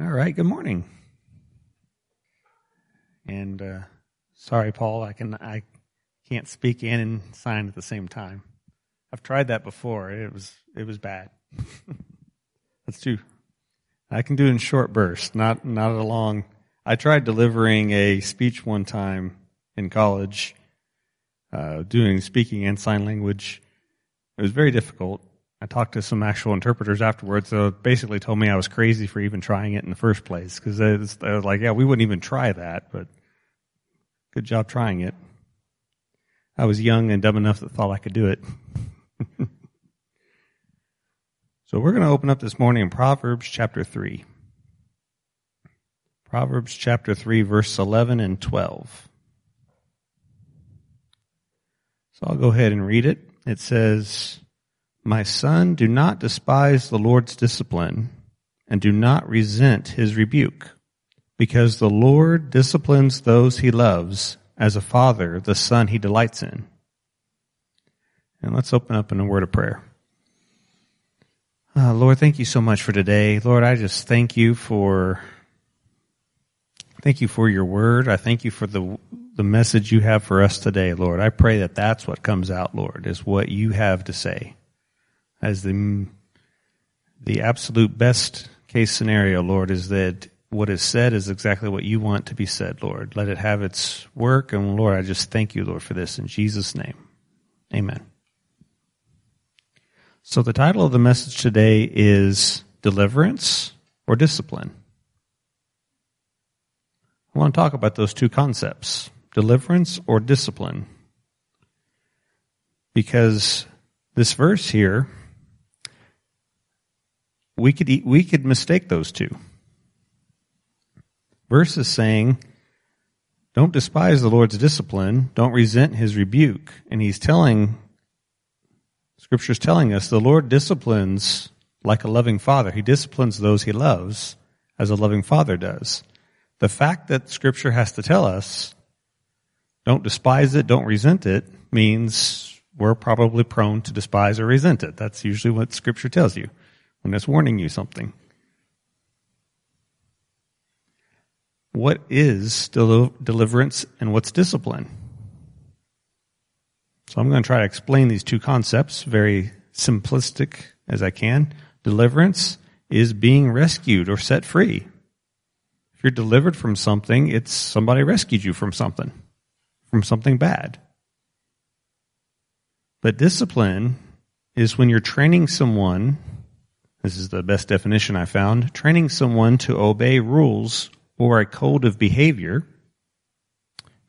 All right, good morning. And uh, sorry, Paul, I can I can't speak in and sign at the same time. I've tried that before. It was it was bad. Let's do. I can do it in short bursts, not not a long. I tried delivering a speech one time in college, uh, doing speaking and sign language. It was very difficult. I talked to some actual interpreters afterwards. So basically told me I was crazy for even trying it in the first place because they, they was like, "Yeah, we wouldn't even try that." But good job trying it. I was young and dumb enough that thought I could do it. so we're going to open up this morning in Proverbs chapter 3. Proverbs chapter 3, verse 11 and 12. So I'll go ahead and read it. It says, My son, do not despise the Lord's discipline, and do not resent his rebuke, because the Lord disciplines those he loves, as a father the son he delights in. And let's open up in a word of prayer. Uh, Lord, thank you so much for today. Lord, I just thank you for thank you for your word. I thank you for the the message you have for us today, Lord. I pray that that's what comes out, Lord, is what you have to say as the the absolute best case scenario, Lord, is that what is said is exactly what you want to be said, Lord. Let it have its work. And Lord, I just thank you, Lord, for this in Jesus' name. Amen. So the title of the message today is Deliverance or Discipline. I want to talk about those two concepts, deliverance or discipline. Because this verse here, we could, we could mistake those two. Verse is saying, don't despise the Lord's discipline, don't resent his rebuke. And he's telling, scripture's telling us the Lord disciplines like a loving father. He disciplines those he loves as a loving father does. The fact that scripture has to tell us, don't despise it, don't resent it, means we're probably prone to despise or resent it. That's usually what scripture tells you when it's warning you something. what is del- deliverance and what's discipline? So I'm going to try to explain these two concepts very simplistic as I can. Deliverance is being rescued or set free. If you're delivered from something, it's somebody rescued you from something, from something bad. But discipline is when you're training someone, this is the best definition I found, training someone to obey rules or a code of behavior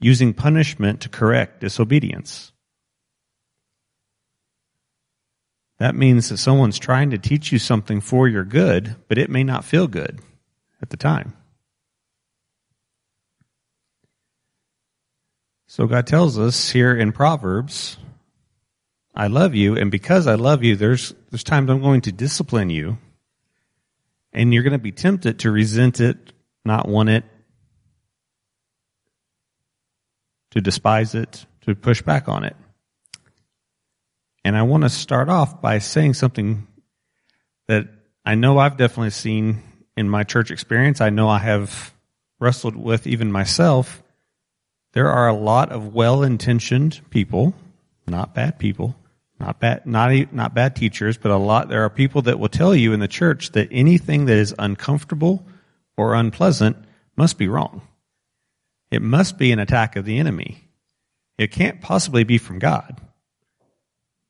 using punishment to correct disobedience. That means that someone's trying to teach you something for your good, but it may not feel good at the time. So God tells us here in Proverbs, I love you, and because I love you, there's, there's times I'm going to discipline you, and you're going to be tempted to resent it not want it, to despise it, to push back on it. And I want to start off by saying something that I know I've definitely seen in my church experience. I know I have wrestled with even myself. There are a lot of well-intentioned people, not bad people, not bad, not, not bad teachers, but a lot, there are people that will tell you in the church that anything that is uncomfortable or unpleasant must be wrong. It must be an attack of the enemy. It can't possibly be from God.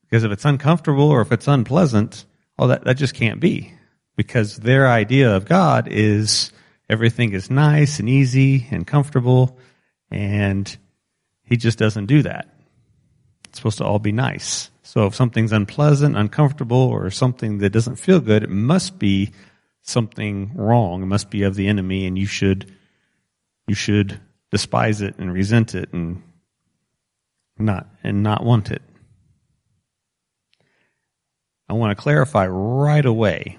Because if it's uncomfortable or if it's unpleasant, well, that, that just can't be. Because their idea of God is everything is nice and easy and comfortable, and He just doesn't do that. It's supposed to all be nice. So if something's unpleasant, uncomfortable, or something that doesn't feel good, it must be something wrong. It must be of the enemy, and you should you should despise it and resent it and not and not want it. I want to clarify right away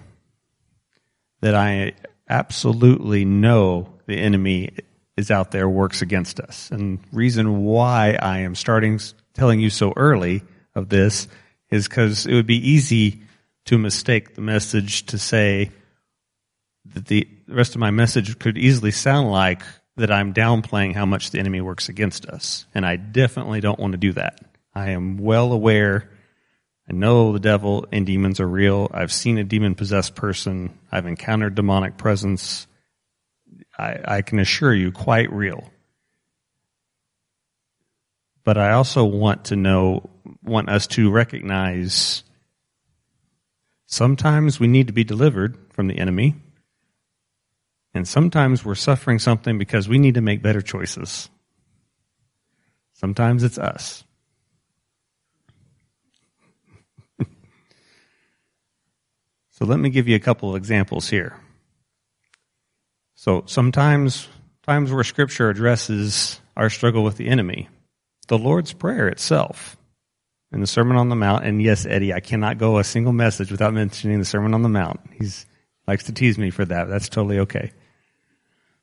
that I absolutely know the enemy is out there works against us. And reason why I am starting telling you so early of this is because it would be easy to mistake the message to say that the rest of my message could easily sound like that I'm downplaying how much the enemy works against us. And I definitely don't want to do that. I am well aware. I know the devil and demons are real. I've seen a demon possessed person. I've encountered demonic presence. I, I can assure you, quite real. But I also want to know, want us to recognize sometimes we need to be delivered from the enemy. And sometimes we're suffering something because we need to make better choices. Sometimes it's us. so let me give you a couple of examples here. So sometimes, times where scripture addresses our struggle with the enemy, the Lord's Prayer itself in the Sermon on the Mount, and yes, Eddie, I cannot go a single message without mentioning the Sermon on the Mount. He's likes to tease me for that. That's totally okay.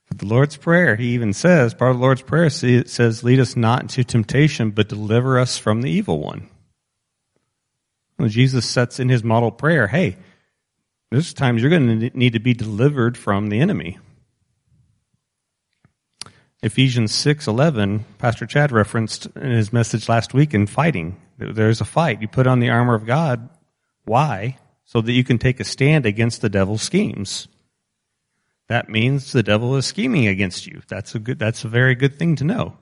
But the Lord's Prayer, he even says, part of the Lord's Prayer says, lead us not into temptation, but deliver us from the evil one. When Jesus sets in his model prayer, hey, there's times you're going to need to be delivered from the enemy. Ephesians 6:11, Pastor Chad referenced in his message last week in fighting. There's a fight. You put on the armor of God. Why? So that you can take a stand against the devil's schemes that means the devil is scheming against you. That's a good, that's a very good thing to know.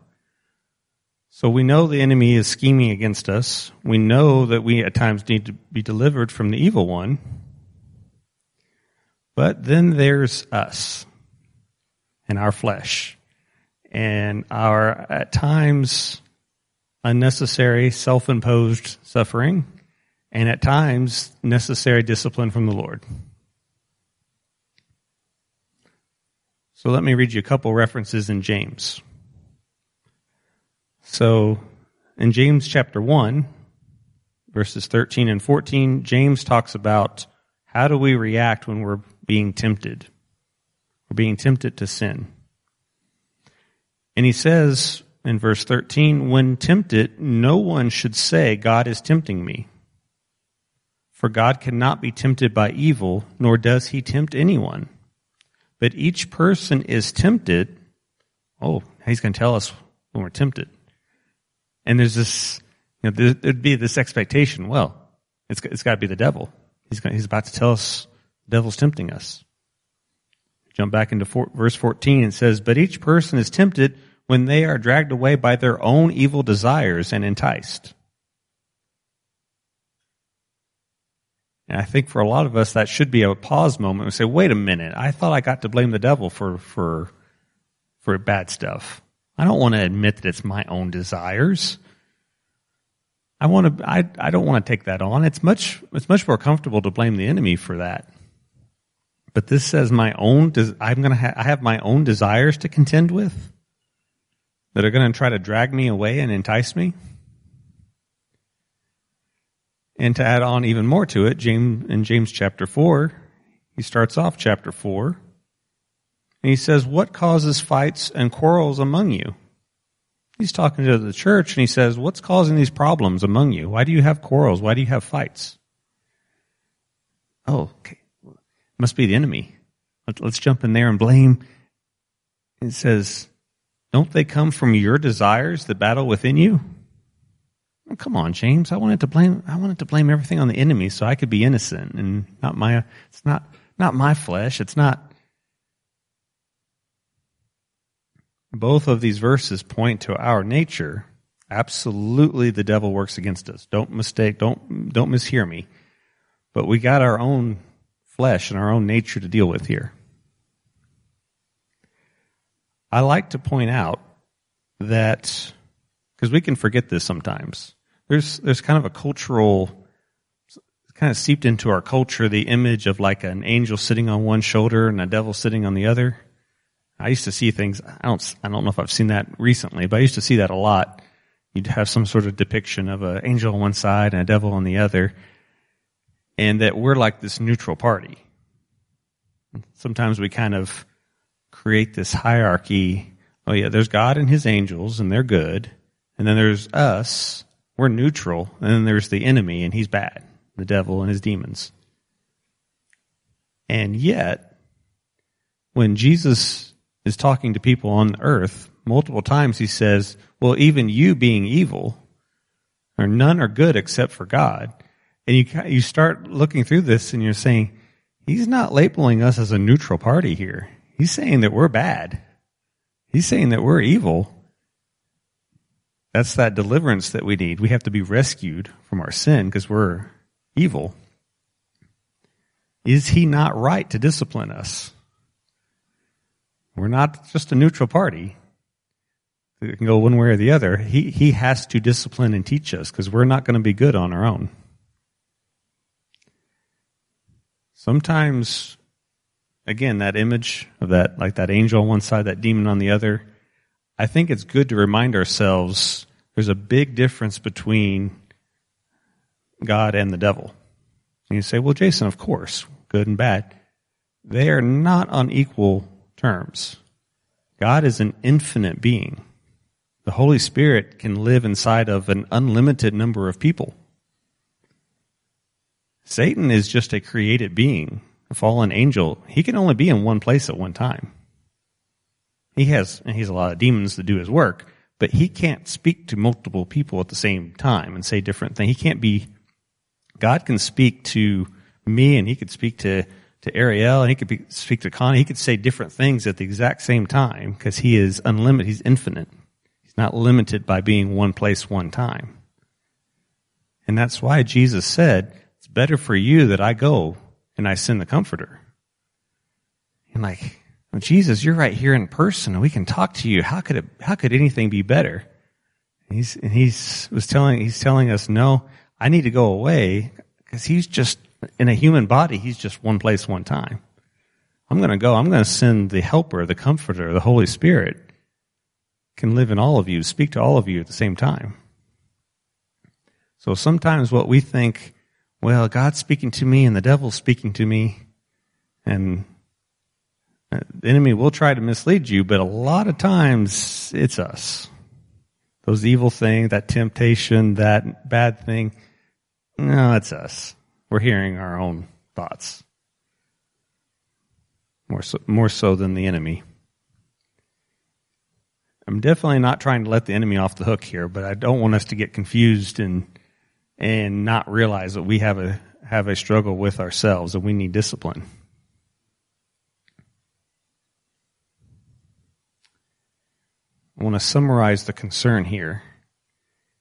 So we know the enemy is scheming against us. We know that we at times need to be delivered from the evil one. But then there's us and our flesh and our at times unnecessary self-imposed suffering and at times necessary discipline from the Lord. So let me read you a couple references in James. So in James chapter 1, verses 13 and 14, James talks about how do we react when we're being tempted? We're being tempted to sin. And he says in verse 13, when tempted, no one should say, God is tempting me. For God cannot be tempted by evil, nor does he tempt anyone. But each person is tempted. Oh, he's going to tell us when we're tempted. And there's this, you know, there'd be this expectation. Well, it's, it's got to be the devil. He's, he's about to tell us the devil's tempting us. Jump back into four, verse 14 and says, But each person is tempted when they are dragged away by their own evil desires and enticed. And I think for a lot of us, that should be a pause moment. We say, wait a minute, I thought I got to blame the devil for, for, for bad stuff. I don't want to admit that it's my own desires. I want to, I, I don't want to take that on. It's much, it's much more comfortable to blame the enemy for that. But this says my own, I'm going to I have my own desires to contend with that are going to try to drag me away and entice me. And to add on even more to it, James, in James chapter 4, he starts off chapter 4, and he says, What causes fights and quarrels among you? He's talking to the church, and he says, What's causing these problems among you? Why do you have quarrels? Why do you have fights? Oh, okay. Must be the enemy. Let's jump in there and blame. It says, Don't they come from your desires that battle within you? Well, come on, James. I wanted to blame. I wanted to blame everything on the enemy, so I could be innocent and not my. It's not not my flesh. It's not. Both of these verses point to our nature. Absolutely, the devil works against us. Don't mistake. Don't don't mishear me. But we got our own flesh and our own nature to deal with here. I like to point out that because we can forget this sometimes there's there's kind of a cultural kind of seeped into our culture the image of like an angel sitting on one shoulder and a devil sitting on the other. I used to see things. I don't. I don't know if I've seen that recently, but I used to see that a lot. You'd have some sort of depiction of an angel on one side and a devil on the other, and that we're like this neutral party. Sometimes we kind of create this hierarchy. Oh yeah, there's God and His angels, and they're good, and then there's us, we're neutral, and then there's the enemy, and he's bad, the devil and his demons. And yet, when Jesus is talking to people on earth, multiple times he says, well, even you being evil, or none are good except for God. And you, you start looking through this and you're saying, he's not labeling us as a neutral party here. He's saying that we're bad. He's saying that we're evil. That's that deliverance that we need. We have to be rescued from our sin because we're evil. Is he not right to discipline us? We're not just a neutral party. It can go one way or the other. He, he has to discipline and teach us because we're not going to be good on our own. Sometimes, again, that image of that, like that angel on one side, that demon on the other, I think it's good to remind ourselves there's a big difference between God and the devil. And you say, well, Jason, of course, good and bad. They are not on equal terms. God is an infinite being. The Holy Spirit can live inside of an unlimited number of people. Satan is just a created being, fallen angel. He can only be in one place at one time. He has, and he's a lot of demons to do his work, but he can't speak to multiple people at the same time and say different things. He can't be, God can speak to me and he could speak to, to Ariel and he could be, speak to Connie. He could say different things at the exact same time because he is unlimited. He's infinite. He's not limited by being one place, one time. And that's why Jesus said, it's better for you that I go and I send the comforter. And like, Jesus, you're right here in person and we can talk to you. How could it, how could anything be better? And he's, and he's was telling, he's telling us, no, I need to go away because he's just in a human body, he's just one place, one time. I'm going to go. I'm going to send the helper, the comforter, the Holy Spirit can live in all of you, speak to all of you at the same time. So sometimes what we think, well, God's speaking to me and the devil's speaking to me, and uh, the enemy will try to mislead you, but a lot of times it's us. Those evil things, that temptation, that bad thing, no, it's us we're hearing our own thoughts. More so, more so than the enemy. I'm definitely not trying to let the enemy off the hook here, but I don't want us to get confused and and not realize that we have a have a struggle with ourselves and we need discipline. I want to summarize the concern here.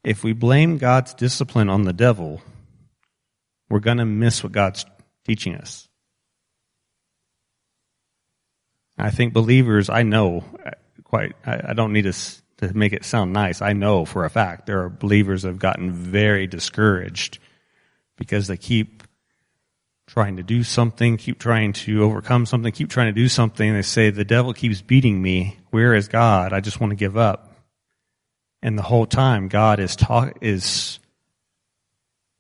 If we blame God's discipline on the devil, we're going to miss what God's teaching us. I think believers, I know uh, quite, I, I don't need to, to make it sound nice. I know for a fact there are believers that have gotten very discouraged because they keep trying to do something, keep trying to overcome something, keep trying to do something. They say, the devil keeps beating me. Where is God? I just want to give up. And the whole time God is talk, is,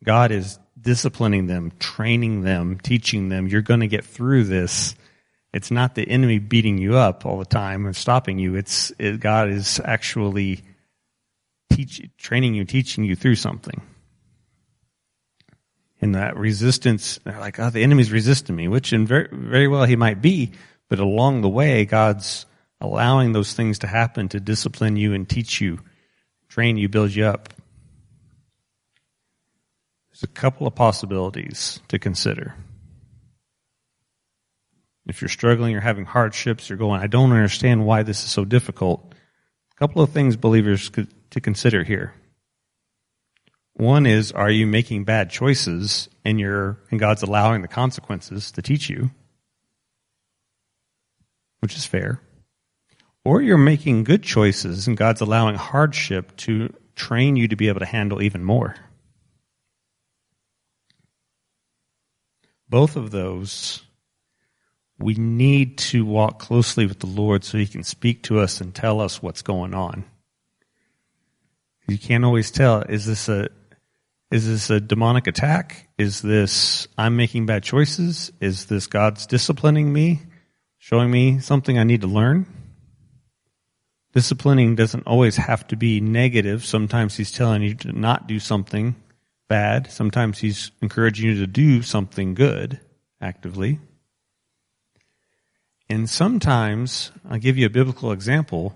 God is disciplining them, training them, teaching them, you're going to get through this. It's not the enemy beating you up all the time and stopping you. It's it, God is actually teach, training you, teaching you through something. And that resistance, they're like, oh, the enemy's resisting me, which in very, very well he might be, but along the way, God's allowing those things to happen to discipline you and teach you, train you, build you up. There's a couple of possibilities to consider. If you're struggling, you're having hardships, you're going, I don't understand why this is so difficult. A couple of things believers could, to consider here. One is, are you making bad choices and you're, and God's allowing the consequences to teach you? Which is fair. Or you're making good choices and God's allowing hardship to train you to be able to handle even more. both of those, we need to walk closely with the Lord so He can speak to us and tell us what's going on. You can't always tell, is this a, is this a demonic attack? Is this, I'm making bad choices? Is this God's disciplining me? Showing me something I need to learn? Disciplining doesn't always have to be negative. Sometimes He's telling you to not do something bad. Sometimes he's encouraging you to do something good actively. And sometimes, I'll give you a biblical example,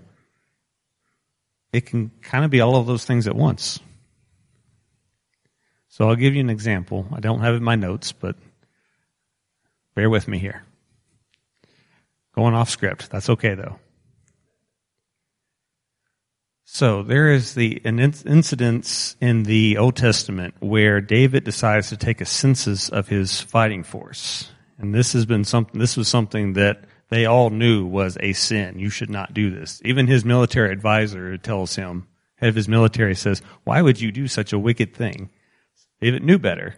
it can kind of be all of those things at once. So I'll give you an example. I don't have it in my notes, but bear with me here. Going off script. That's okay though. So there is the an incident in the Old Testament where David decides to take a census of his fighting force. And this has been something, this was something that they all knew was a sin. You should not do this. Even his military advisor tells him, head of his military says, why would you do such a wicked thing? David knew better.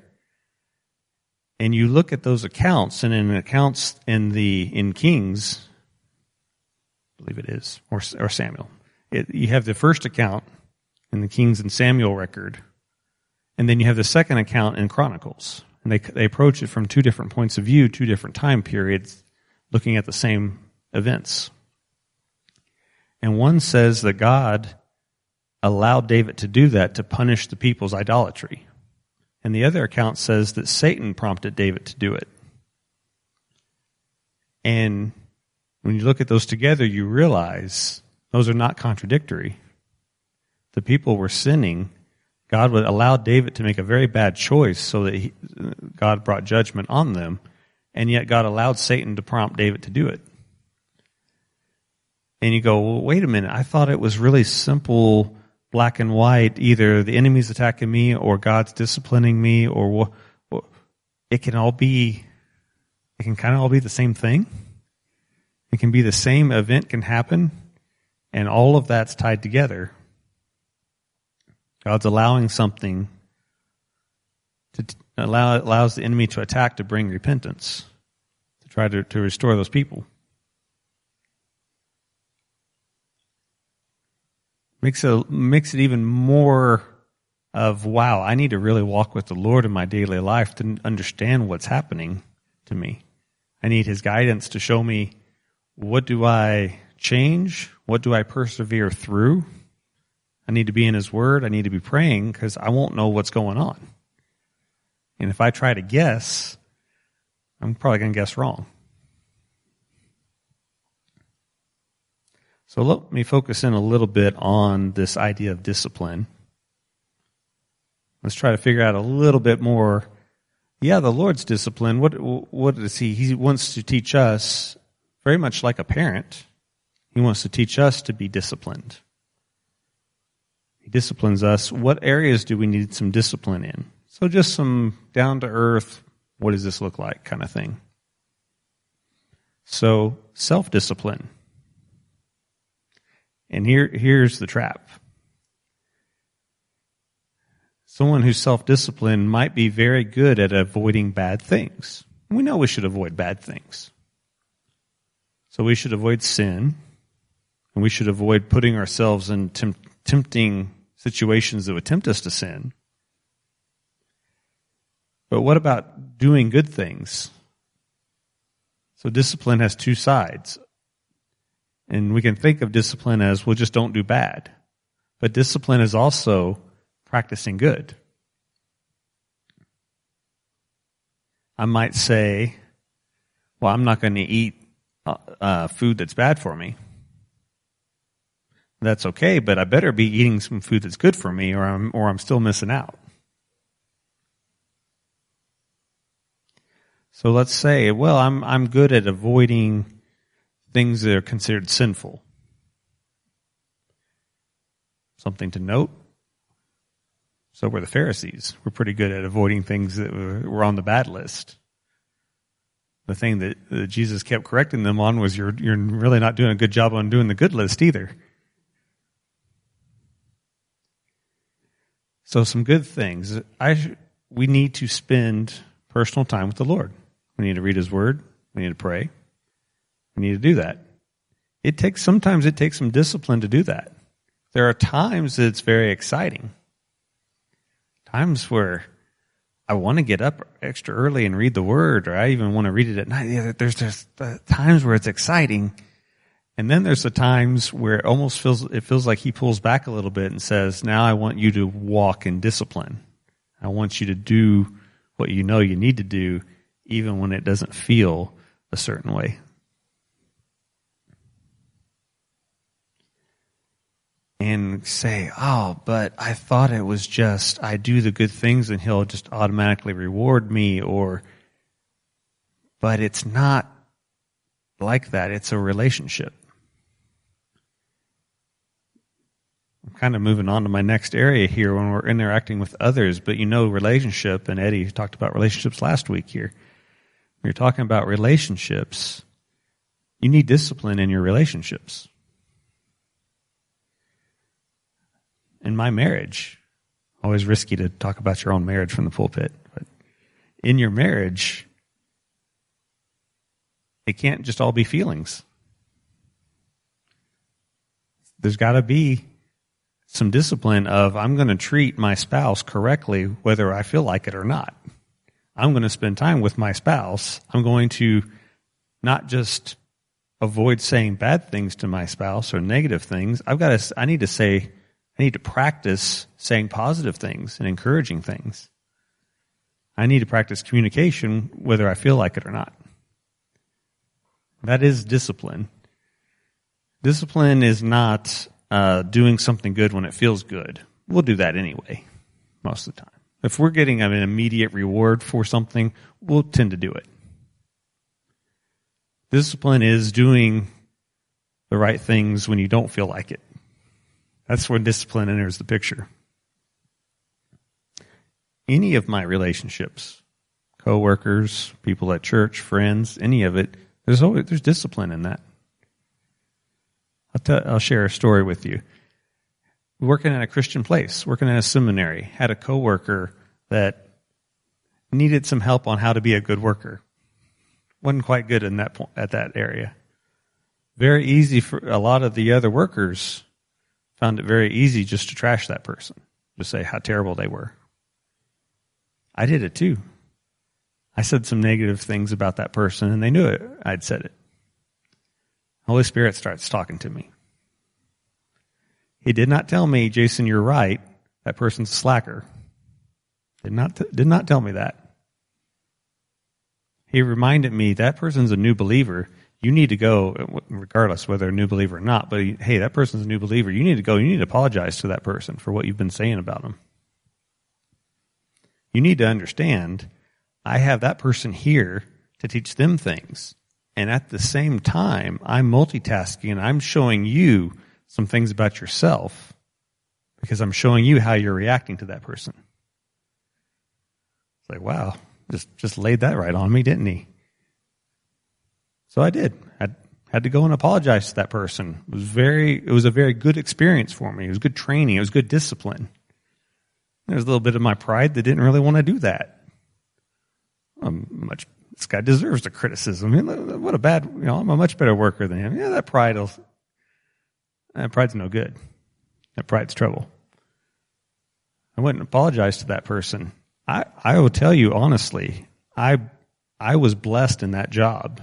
And you look at those accounts, and in accounts in the in Kings, I believe it is, or, or Samuel, it, you have the first account in the Kings and Samuel record, and then you have the second account in Chronicles. And they, they approach it from two different points of view, two different time periods, looking at the same events. And one says that God allowed David to do that to punish the people's idolatry. And the other account says that Satan prompted David to do it. And when you look at those together, you realize those are not contradictory. The people were sinning. God would allow David to make a very bad choice so that he, God brought judgment on them. And yet God allowed Satan to prompt David to do it. And you go, well, wait a minute. I thought it was really simple black and white, either the enemy's attacking me or God's disciplining me or, it can all be, it can kind of all be the same thing. It can be the same event can happen and all of that's tied together. God's allowing something to allow, allows the enemy to attack to bring repentance, to try to, to restore those people. makes it makes it even more of wow i need to really walk with the lord in my daily life to understand what's happening to me. I need his guidance to show me what do i change? What do i persevere through? I need to be in his word. I need to be praying because i won't know what's going on and if i try to guess i'm probably going to guess wrong So let me focus in a little bit on this idea of discipline. Let's try to figure out a little bit more. Yeah, the Lord's discipline. What what is he? He wants to teach us very much like a parent. He wants to teach us to be disciplined. He disciplines us. What areas do we need some discipline in? So just some down to earth, what does this look like kind of thing. So self discipline. And here, here's the trap. Someone who's self-disciplined might be very good at avoiding bad things. We know we should avoid bad things. So we should avoid sin, and we should avoid putting ourselves in temp- tempting situations that would tempt us to sin. But what about doing good things? So discipline has two sides. And we can think of discipline as, well, just don't do bad. But discipline is also practicing good. I might say, well, I'm not going to eat uh, uh, food that's bad for me. That's okay, but I better be eating some food that's good for me or I'm, or I'm still missing out. So let's say, well, I'm, I'm good at avoiding things that are considered sinful. Something to note. So were the Pharisees. We're pretty good at avoiding things that were on the bad list. The thing that, that Jesus kept correcting them on was you're, you're really not doing a good job on doing the good list either. So some good things. I, we need to spend personal time with the Lord. We need to read His Word. We need to pray. We need to do that. It takes, sometimes it takes some discipline to do that. There are times that it's very exciting. Times where I want to get up extra early and read the word, or I even want to read it at night. There's just uh, times where it's exciting. And then there's the times where it almost feels, it feels like he pulls back a little bit and says, now I want you to walk in discipline. I want you to do what you know you need to do, even when it doesn't feel a certain way. And say, oh, but I thought it was just I do the good things and he'll just automatically reward me, or, but it's not like that. It's a relationship. I'm kind of moving on to my next area here when we're interacting with others, but you know, relationship, and Eddie talked about relationships last week here. When you're talking about relationships, you need discipline in your relationships. In my marriage, always risky to talk about your own marriage from the pulpit, but in your marriage, it can't just all be feelings. There's got to be some discipline of I'm going to treat my spouse correctly whether I feel like it or not. I'm going to spend time with my spouse. I'm going to not just avoid saying bad things to my spouse or negative things. I've got to, I need to say, I need to practice saying positive things and encouraging things. I need to practice communication whether I feel like it or not. That is discipline. Discipline is not uh, doing something good when it feels good. We'll do that anyway, most of the time. If we're getting an immediate reward for something, we'll tend to do it. Discipline is doing the right things when you don't feel like it. That's where discipline enters the picture. Any of my relationships, coworkers, people at church, friends, any of it, there's always there's discipline in that. I'll, tell, I'll share a story with you. Working at a Christian place, working at a seminary, had a coworker that needed some help on how to be a good worker. wasn't quite good in that point, at that area. Very easy for a lot of the other workers found it very easy just to trash that person, to say how terrible they were. I did it too. I said some negative things about that person, and they knew it. I'd said it. Holy Spirit starts talking to me. He did not tell me, Jason, you're right. That person's a slacker. Did not, did not tell me that. He reminded me that person's a new believer. You need to go, regardless whether a new believer or not, but hey, that person's a new believer. You need to go. You need to apologize to that person for what you've been saying about them. You need to understand, I have that person here to teach them things. And at the same time, I'm multitasking and I'm showing you some things about yourself because I'm showing you how you're reacting to that person. It's like, wow, just, just laid that right on me, didn't he? So I did. I had to go and apologize to that person. It was very, it was a very good experience for me. It was good training. It was good discipline. There was a little bit of my pride that didn't really want to do that. I'm much this guy deserves the criticism. What a bad, you know, I'm a much better worker than him. Yeah, that pride will, that pride's no good. That pride's trouble. I wouldn't apologize to that person. I, I will tell you honestly, I, I was blessed in that job.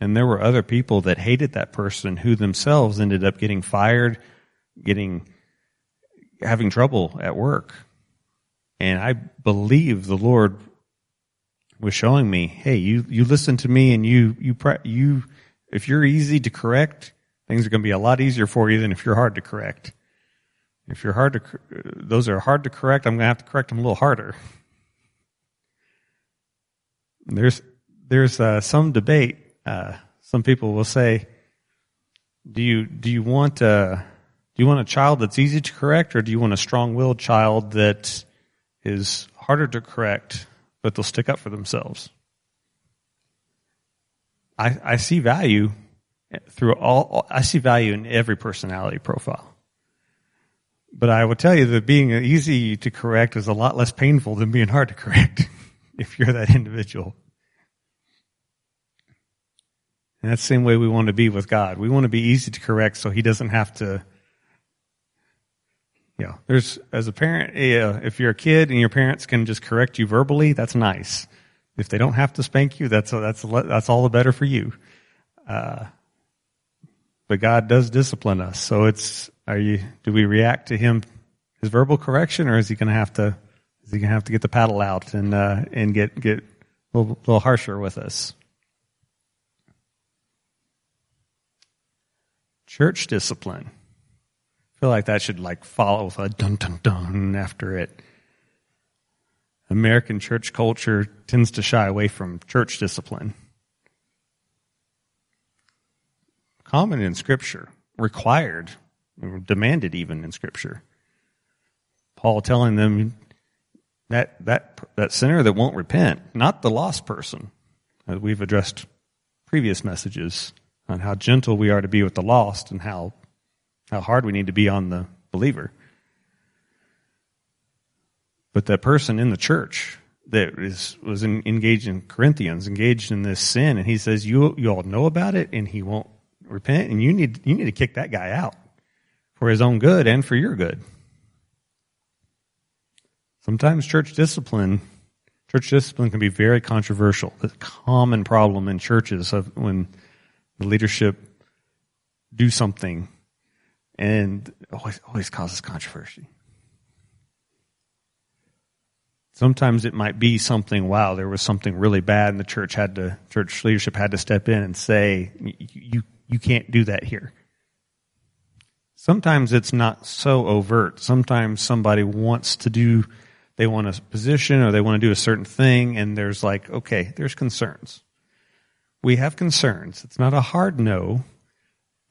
And there were other people that hated that person who themselves ended up getting fired, getting, having trouble at work. And I believe the Lord was showing me, hey, you, you listen to me and you, you, you, if you're easy to correct, things are going to be a lot easier for you than if you're hard to correct. If you're hard to, those are hard to correct, I'm going to have to correct them a little harder. There's, there's uh, some debate. Uh, some people will say, do you, do you want, uh, do you want a child that's easy to correct or do you want a strong-willed child that is harder to correct but they'll stick up for themselves. I, I see value through all, I see value in every personality profile. But I will tell you that being easy to correct is a lot less painful than being hard to correct if you're that individual. And that's the same way we want to be with God. We want to be easy to correct so He doesn't have to yeah, there's as a parent, uh, if you're a kid and your parents can just correct you verbally, that's nice. If they don't have to spank you, that's that's that's all the better for you. Uh, but God does discipline us, so it's are you? Do we react to Him, His verbal correction, or is He going to have to? Is He going to have to get the paddle out and uh, and get get a little, little harsher with us? Church discipline. I feel like that should like follow with a dun dun dun after it. American church culture tends to shy away from church discipline. Common in Scripture, required, demanded even in Scripture. Paul telling them that that that sinner that won't repent, not the lost person, as we've addressed previous messages on how gentle we are to be with the lost and how how hard we need to be on the believer. But that person in the church that is was in, engaged in Corinthians, engaged in this sin, and he says, "You you all know about it, and he won't repent, and you need you need to kick that guy out for his own good and for your good." Sometimes church discipline, church discipline can be very controversial. The common problem in churches of when the leadership do something and always always causes controversy. Sometimes it might be something, wow, there was something really bad and the church had to, church leadership had to step in and say, you, you can't do that here. Sometimes it's not so overt. Sometimes somebody wants to do, they want a position or they want to do a certain thing and there's like, okay, there's concerns. We have concerns. It's not a hard no.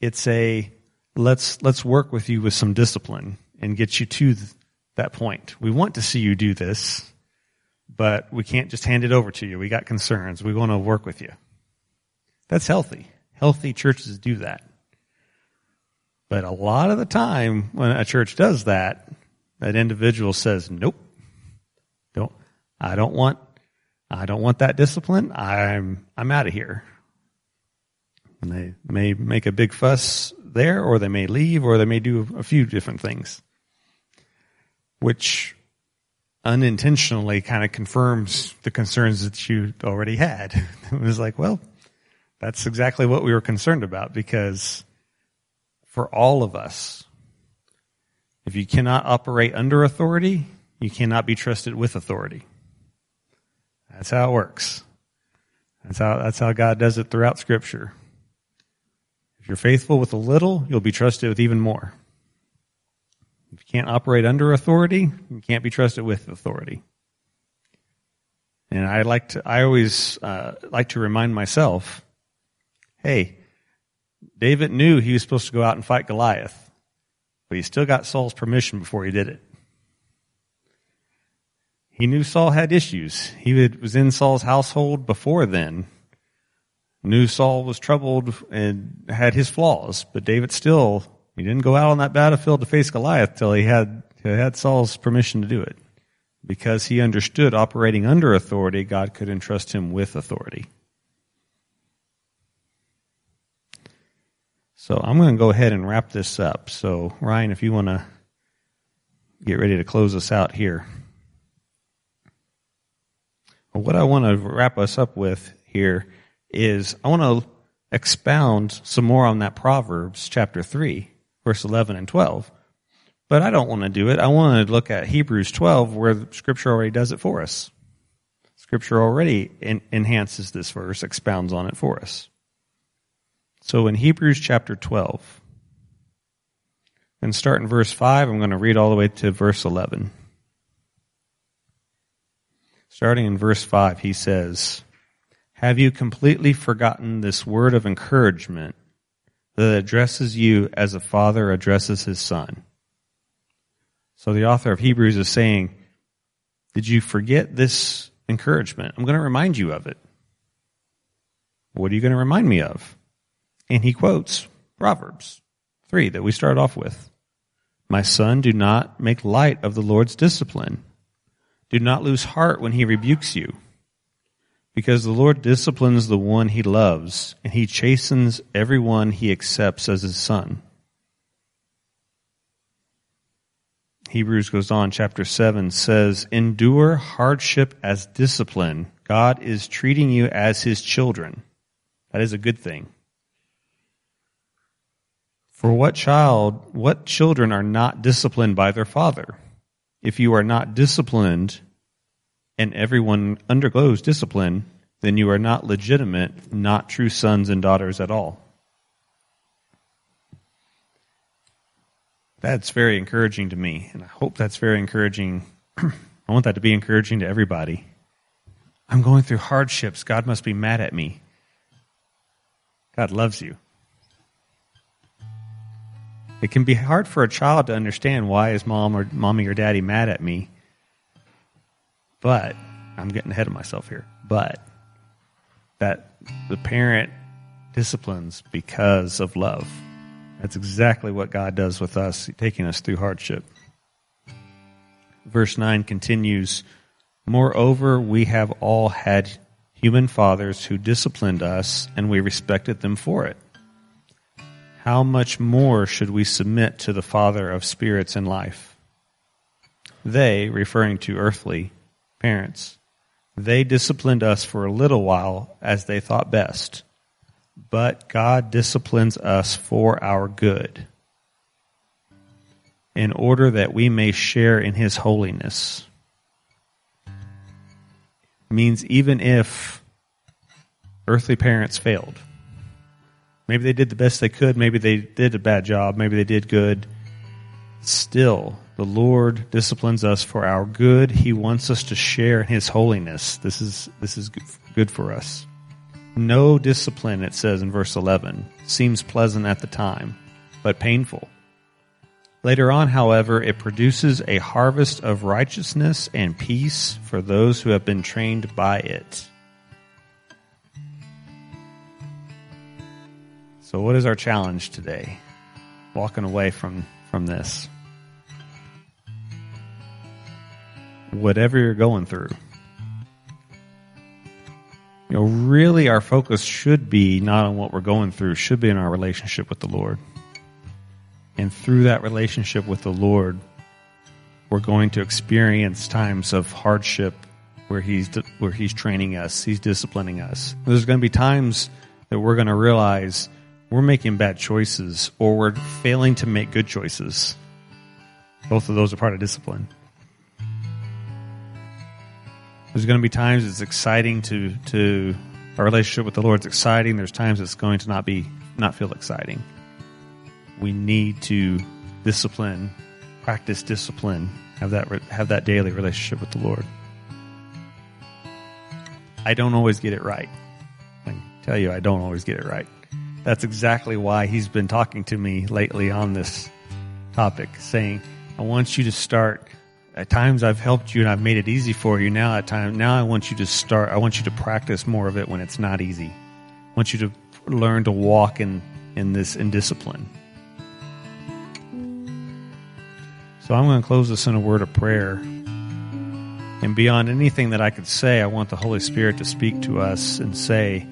It's a, let's, let's work with you with some discipline and get you to that point. We want to see you do this but we can't just hand it over to you. We got concerns. We want to work with you. That's healthy. Healthy churches do that. But a lot of the time when a church does that, that individual says, nope, don't, I don't want, I don't want that discipline. I'm, I'm out of here. And they may make a big fuss there, or they may leave, or they may do a few different things, which unintentionally kind of confirms the concerns that you already had. It was like, well, that's exactly what we were concerned about because for all of us, if you cannot operate under authority, you cannot be trusted with authority. That's how it works. That's how, that's how God does it throughout scripture. If you're faithful with a little, you'll be trusted with even more. If you can't operate under authority, you can't be trusted with authority. And I like to, I always uh, like to remind myself, hey, David knew he was supposed to go out and fight Goliath, but he still got Saul's permission before he did it. He knew Saul had issues. He was in Saul's household before then. Knew Saul was troubled and had his flaws, but David still he didn't go out on that battlefield to face Goliath till he had, he had Saul's permission to do it. Because he understood operating under authority, God could entrust him with authority. So I'm going to go ahead and wrap this up. So Ryan, if you want to get ready to close us out here. What I want to wrap us up with here is I want to expound some more on that Proverbs chapter 3 verse 11 and 12. But I don't want to do it. I want to look at Hebrews 12 where scripture already does it for us. Scripture already en- enhances this verse, expounds on it for us. So in Hebrews chapter 12, and start in verse 5, I'm going to read all the way to verse 11. Starting in verse 5, he says, Have you completely forgotten this word of encouragement that addresses you as a father addresses his son. So the author of Hebrews is saying, Did you forget this encouragement? I'm going to remind you of it. What are you going to remind me of? And he quotes Proverbs 3 that we start off with. My son, do not make light of the Lord's discipline. Do not lose heart when he rebukes you because the Lord disciplines the one he loves, and he chastens everyone he accepts as his son. Hebrews goes on, chapter 7 says, Endure hardship as discipline. God is treating you as his children. That is a good thing. For what child, what children are not disciplined by their father? If you are not disciplined, and everyone undergoes discipline, then you are not legitimate, not true sons and daughters at all. That's very encouraging to me, and I hope that's very encouraging. I want that to be encouraging to everybody. I'm going through hardships. God must be mad at me. God loves you. It can be hard for a child to understand why is mom or mommy or daddy mad at me. But I'm getting ahead of myself here. But that the parent disciplines because of love. That's exactly what God does with us, taking us through hardship. Verse 9 continues Moreover, we have all had human fathers who disciplined us, and we respected them for it. How much more should we submit to the Father of spirits and life? They, referring to earthly parents, they disciplined us for a little while as they thought best but God disciplines us for our good, in order that we may share in His holiness. Means even if earthly parents failed, maybe they did the best they could, maybe they did a bad job, maybe they did good, still, the Lord disciplines us for our good. He wants us to share in His holiness. This is, this is good for us. No discipline, it says in verse 11, seems pleasant at the time, but painful. Later on, however, it produces a harvest of righteousness and peace for those who have been trained by it. So, what is our challenge today? Walking away from, from this. Whatever you're going through, you know, really our focus should be not on what we're going through, should be in our relationship with the Lord. And through that relationship with the Lord, we're going to experience times of hardship where he's where he's training us, he's disciplining us. There's going to be times that we're going to realize we're making bad choices or we're failing to make good choices. Both of those are part of discipline. There's going to be times it's exciting to to our relationship with the Lord is exciting. There's times it's going to not be not feel exciting. We need to discipline, practice discipline, have that have that daily relationship with the Lord. I don't always get it right. I tell you, I don't always get it right. That's exactly why he's been talking to me lately on this topic, saying, I want you to start at times I've helped you and I've made it easy for you. Now at time now I want you to start. I want you to practice more of it when it's not easy. I want you to learn to walk in in this in discipline. So I'm going to close this in a word of prayer. And beyond anything that I could say, I want the Holy Spirit to speak to us and say,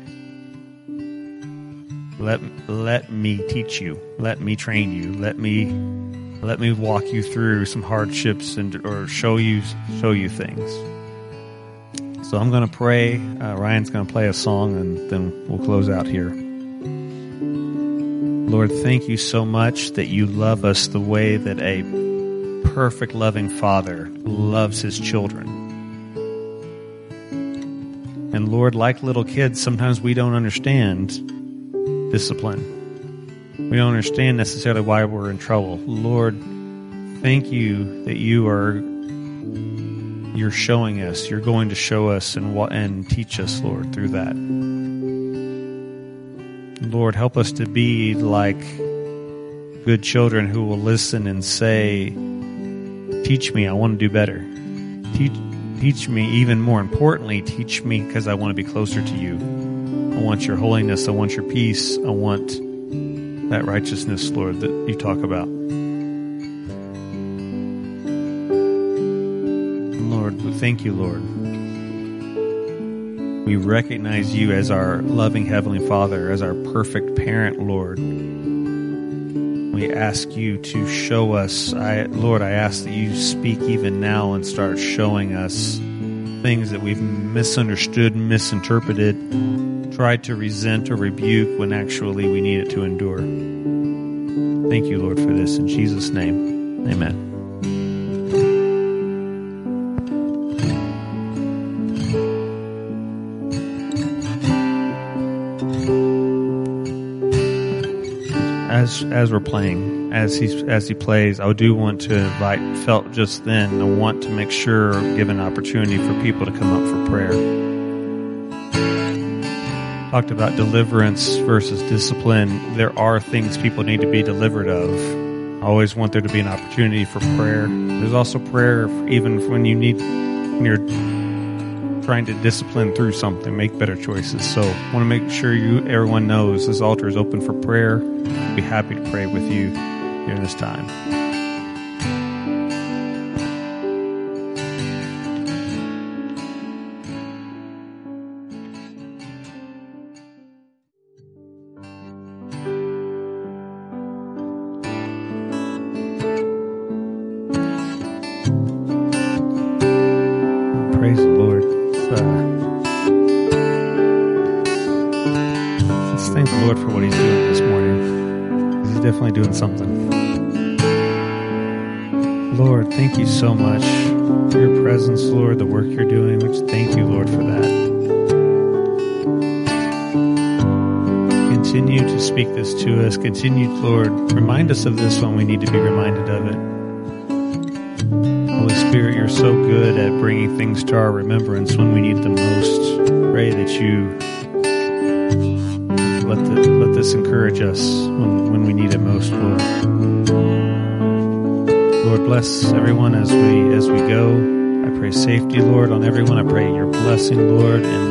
"Let let me teach you. Let me train you. Let me let me walk you through some hardships and or show you show you things. So I'm going to pray. Uh, Ryan's going to play a song, and then we'll close out here. Lord, thank you so much that you love us the way that a perfect, loving Father loves his children. And Lord, like little kids, sometimes we don't understand discipline. We don't understand necessarily why we're in trouble. Lord, thank you that you are you're showing us, you're going to show us and what and teach us, Lord, through that. Lord, help us to be like good children who will listen and say, Teach me, I want to do better. Teach, teach me, even more importantly, teach me because I want to be closer to you. I want your holiness. I want your peace. I want that righteousness, Lord, that you talk about. Lord, thank you, Lord. We recognize you as our loving Heavenly Father, as our perfect parent, Lord. We ask you to show us, I, Lord, I ask that you speak even now and start showing us things that we've misunderstood, misinterpreted, tried to resent or rebuke when actually we need it to endure. Thank you, Lord, for this. In Jesus' name, amen. as as we're playing, as he as he plays, I do want to invite. Felt just then, I want to make sure give an opportunity for people to come up for prayer. Talked about deliverance versus discipline. There are things people need to be delivered of. I always want there to be an opportunity for prayer. There's also prayer even when you need when you're trying to discipline through something, make better choices. So I want to make sure you everyone knows this altar is open for prayer. I'll be happy to pray with you during this time. Something. Lord, thank you so much for your presence, Lord, the work you're doing. Which thank you, Lord, for that. Continue to speak this to us. Continue, Lord, remind us of this when we need to be reminded of it. Holy Spirit, you're so good at bringing things to our remembrance when we need the most. Pray that you let, this encourage us when, when we need it most, Lord. Lord, bless everyone as we as we go. I pray safety, Lord, on everyone. I pray your blessing, Lord, and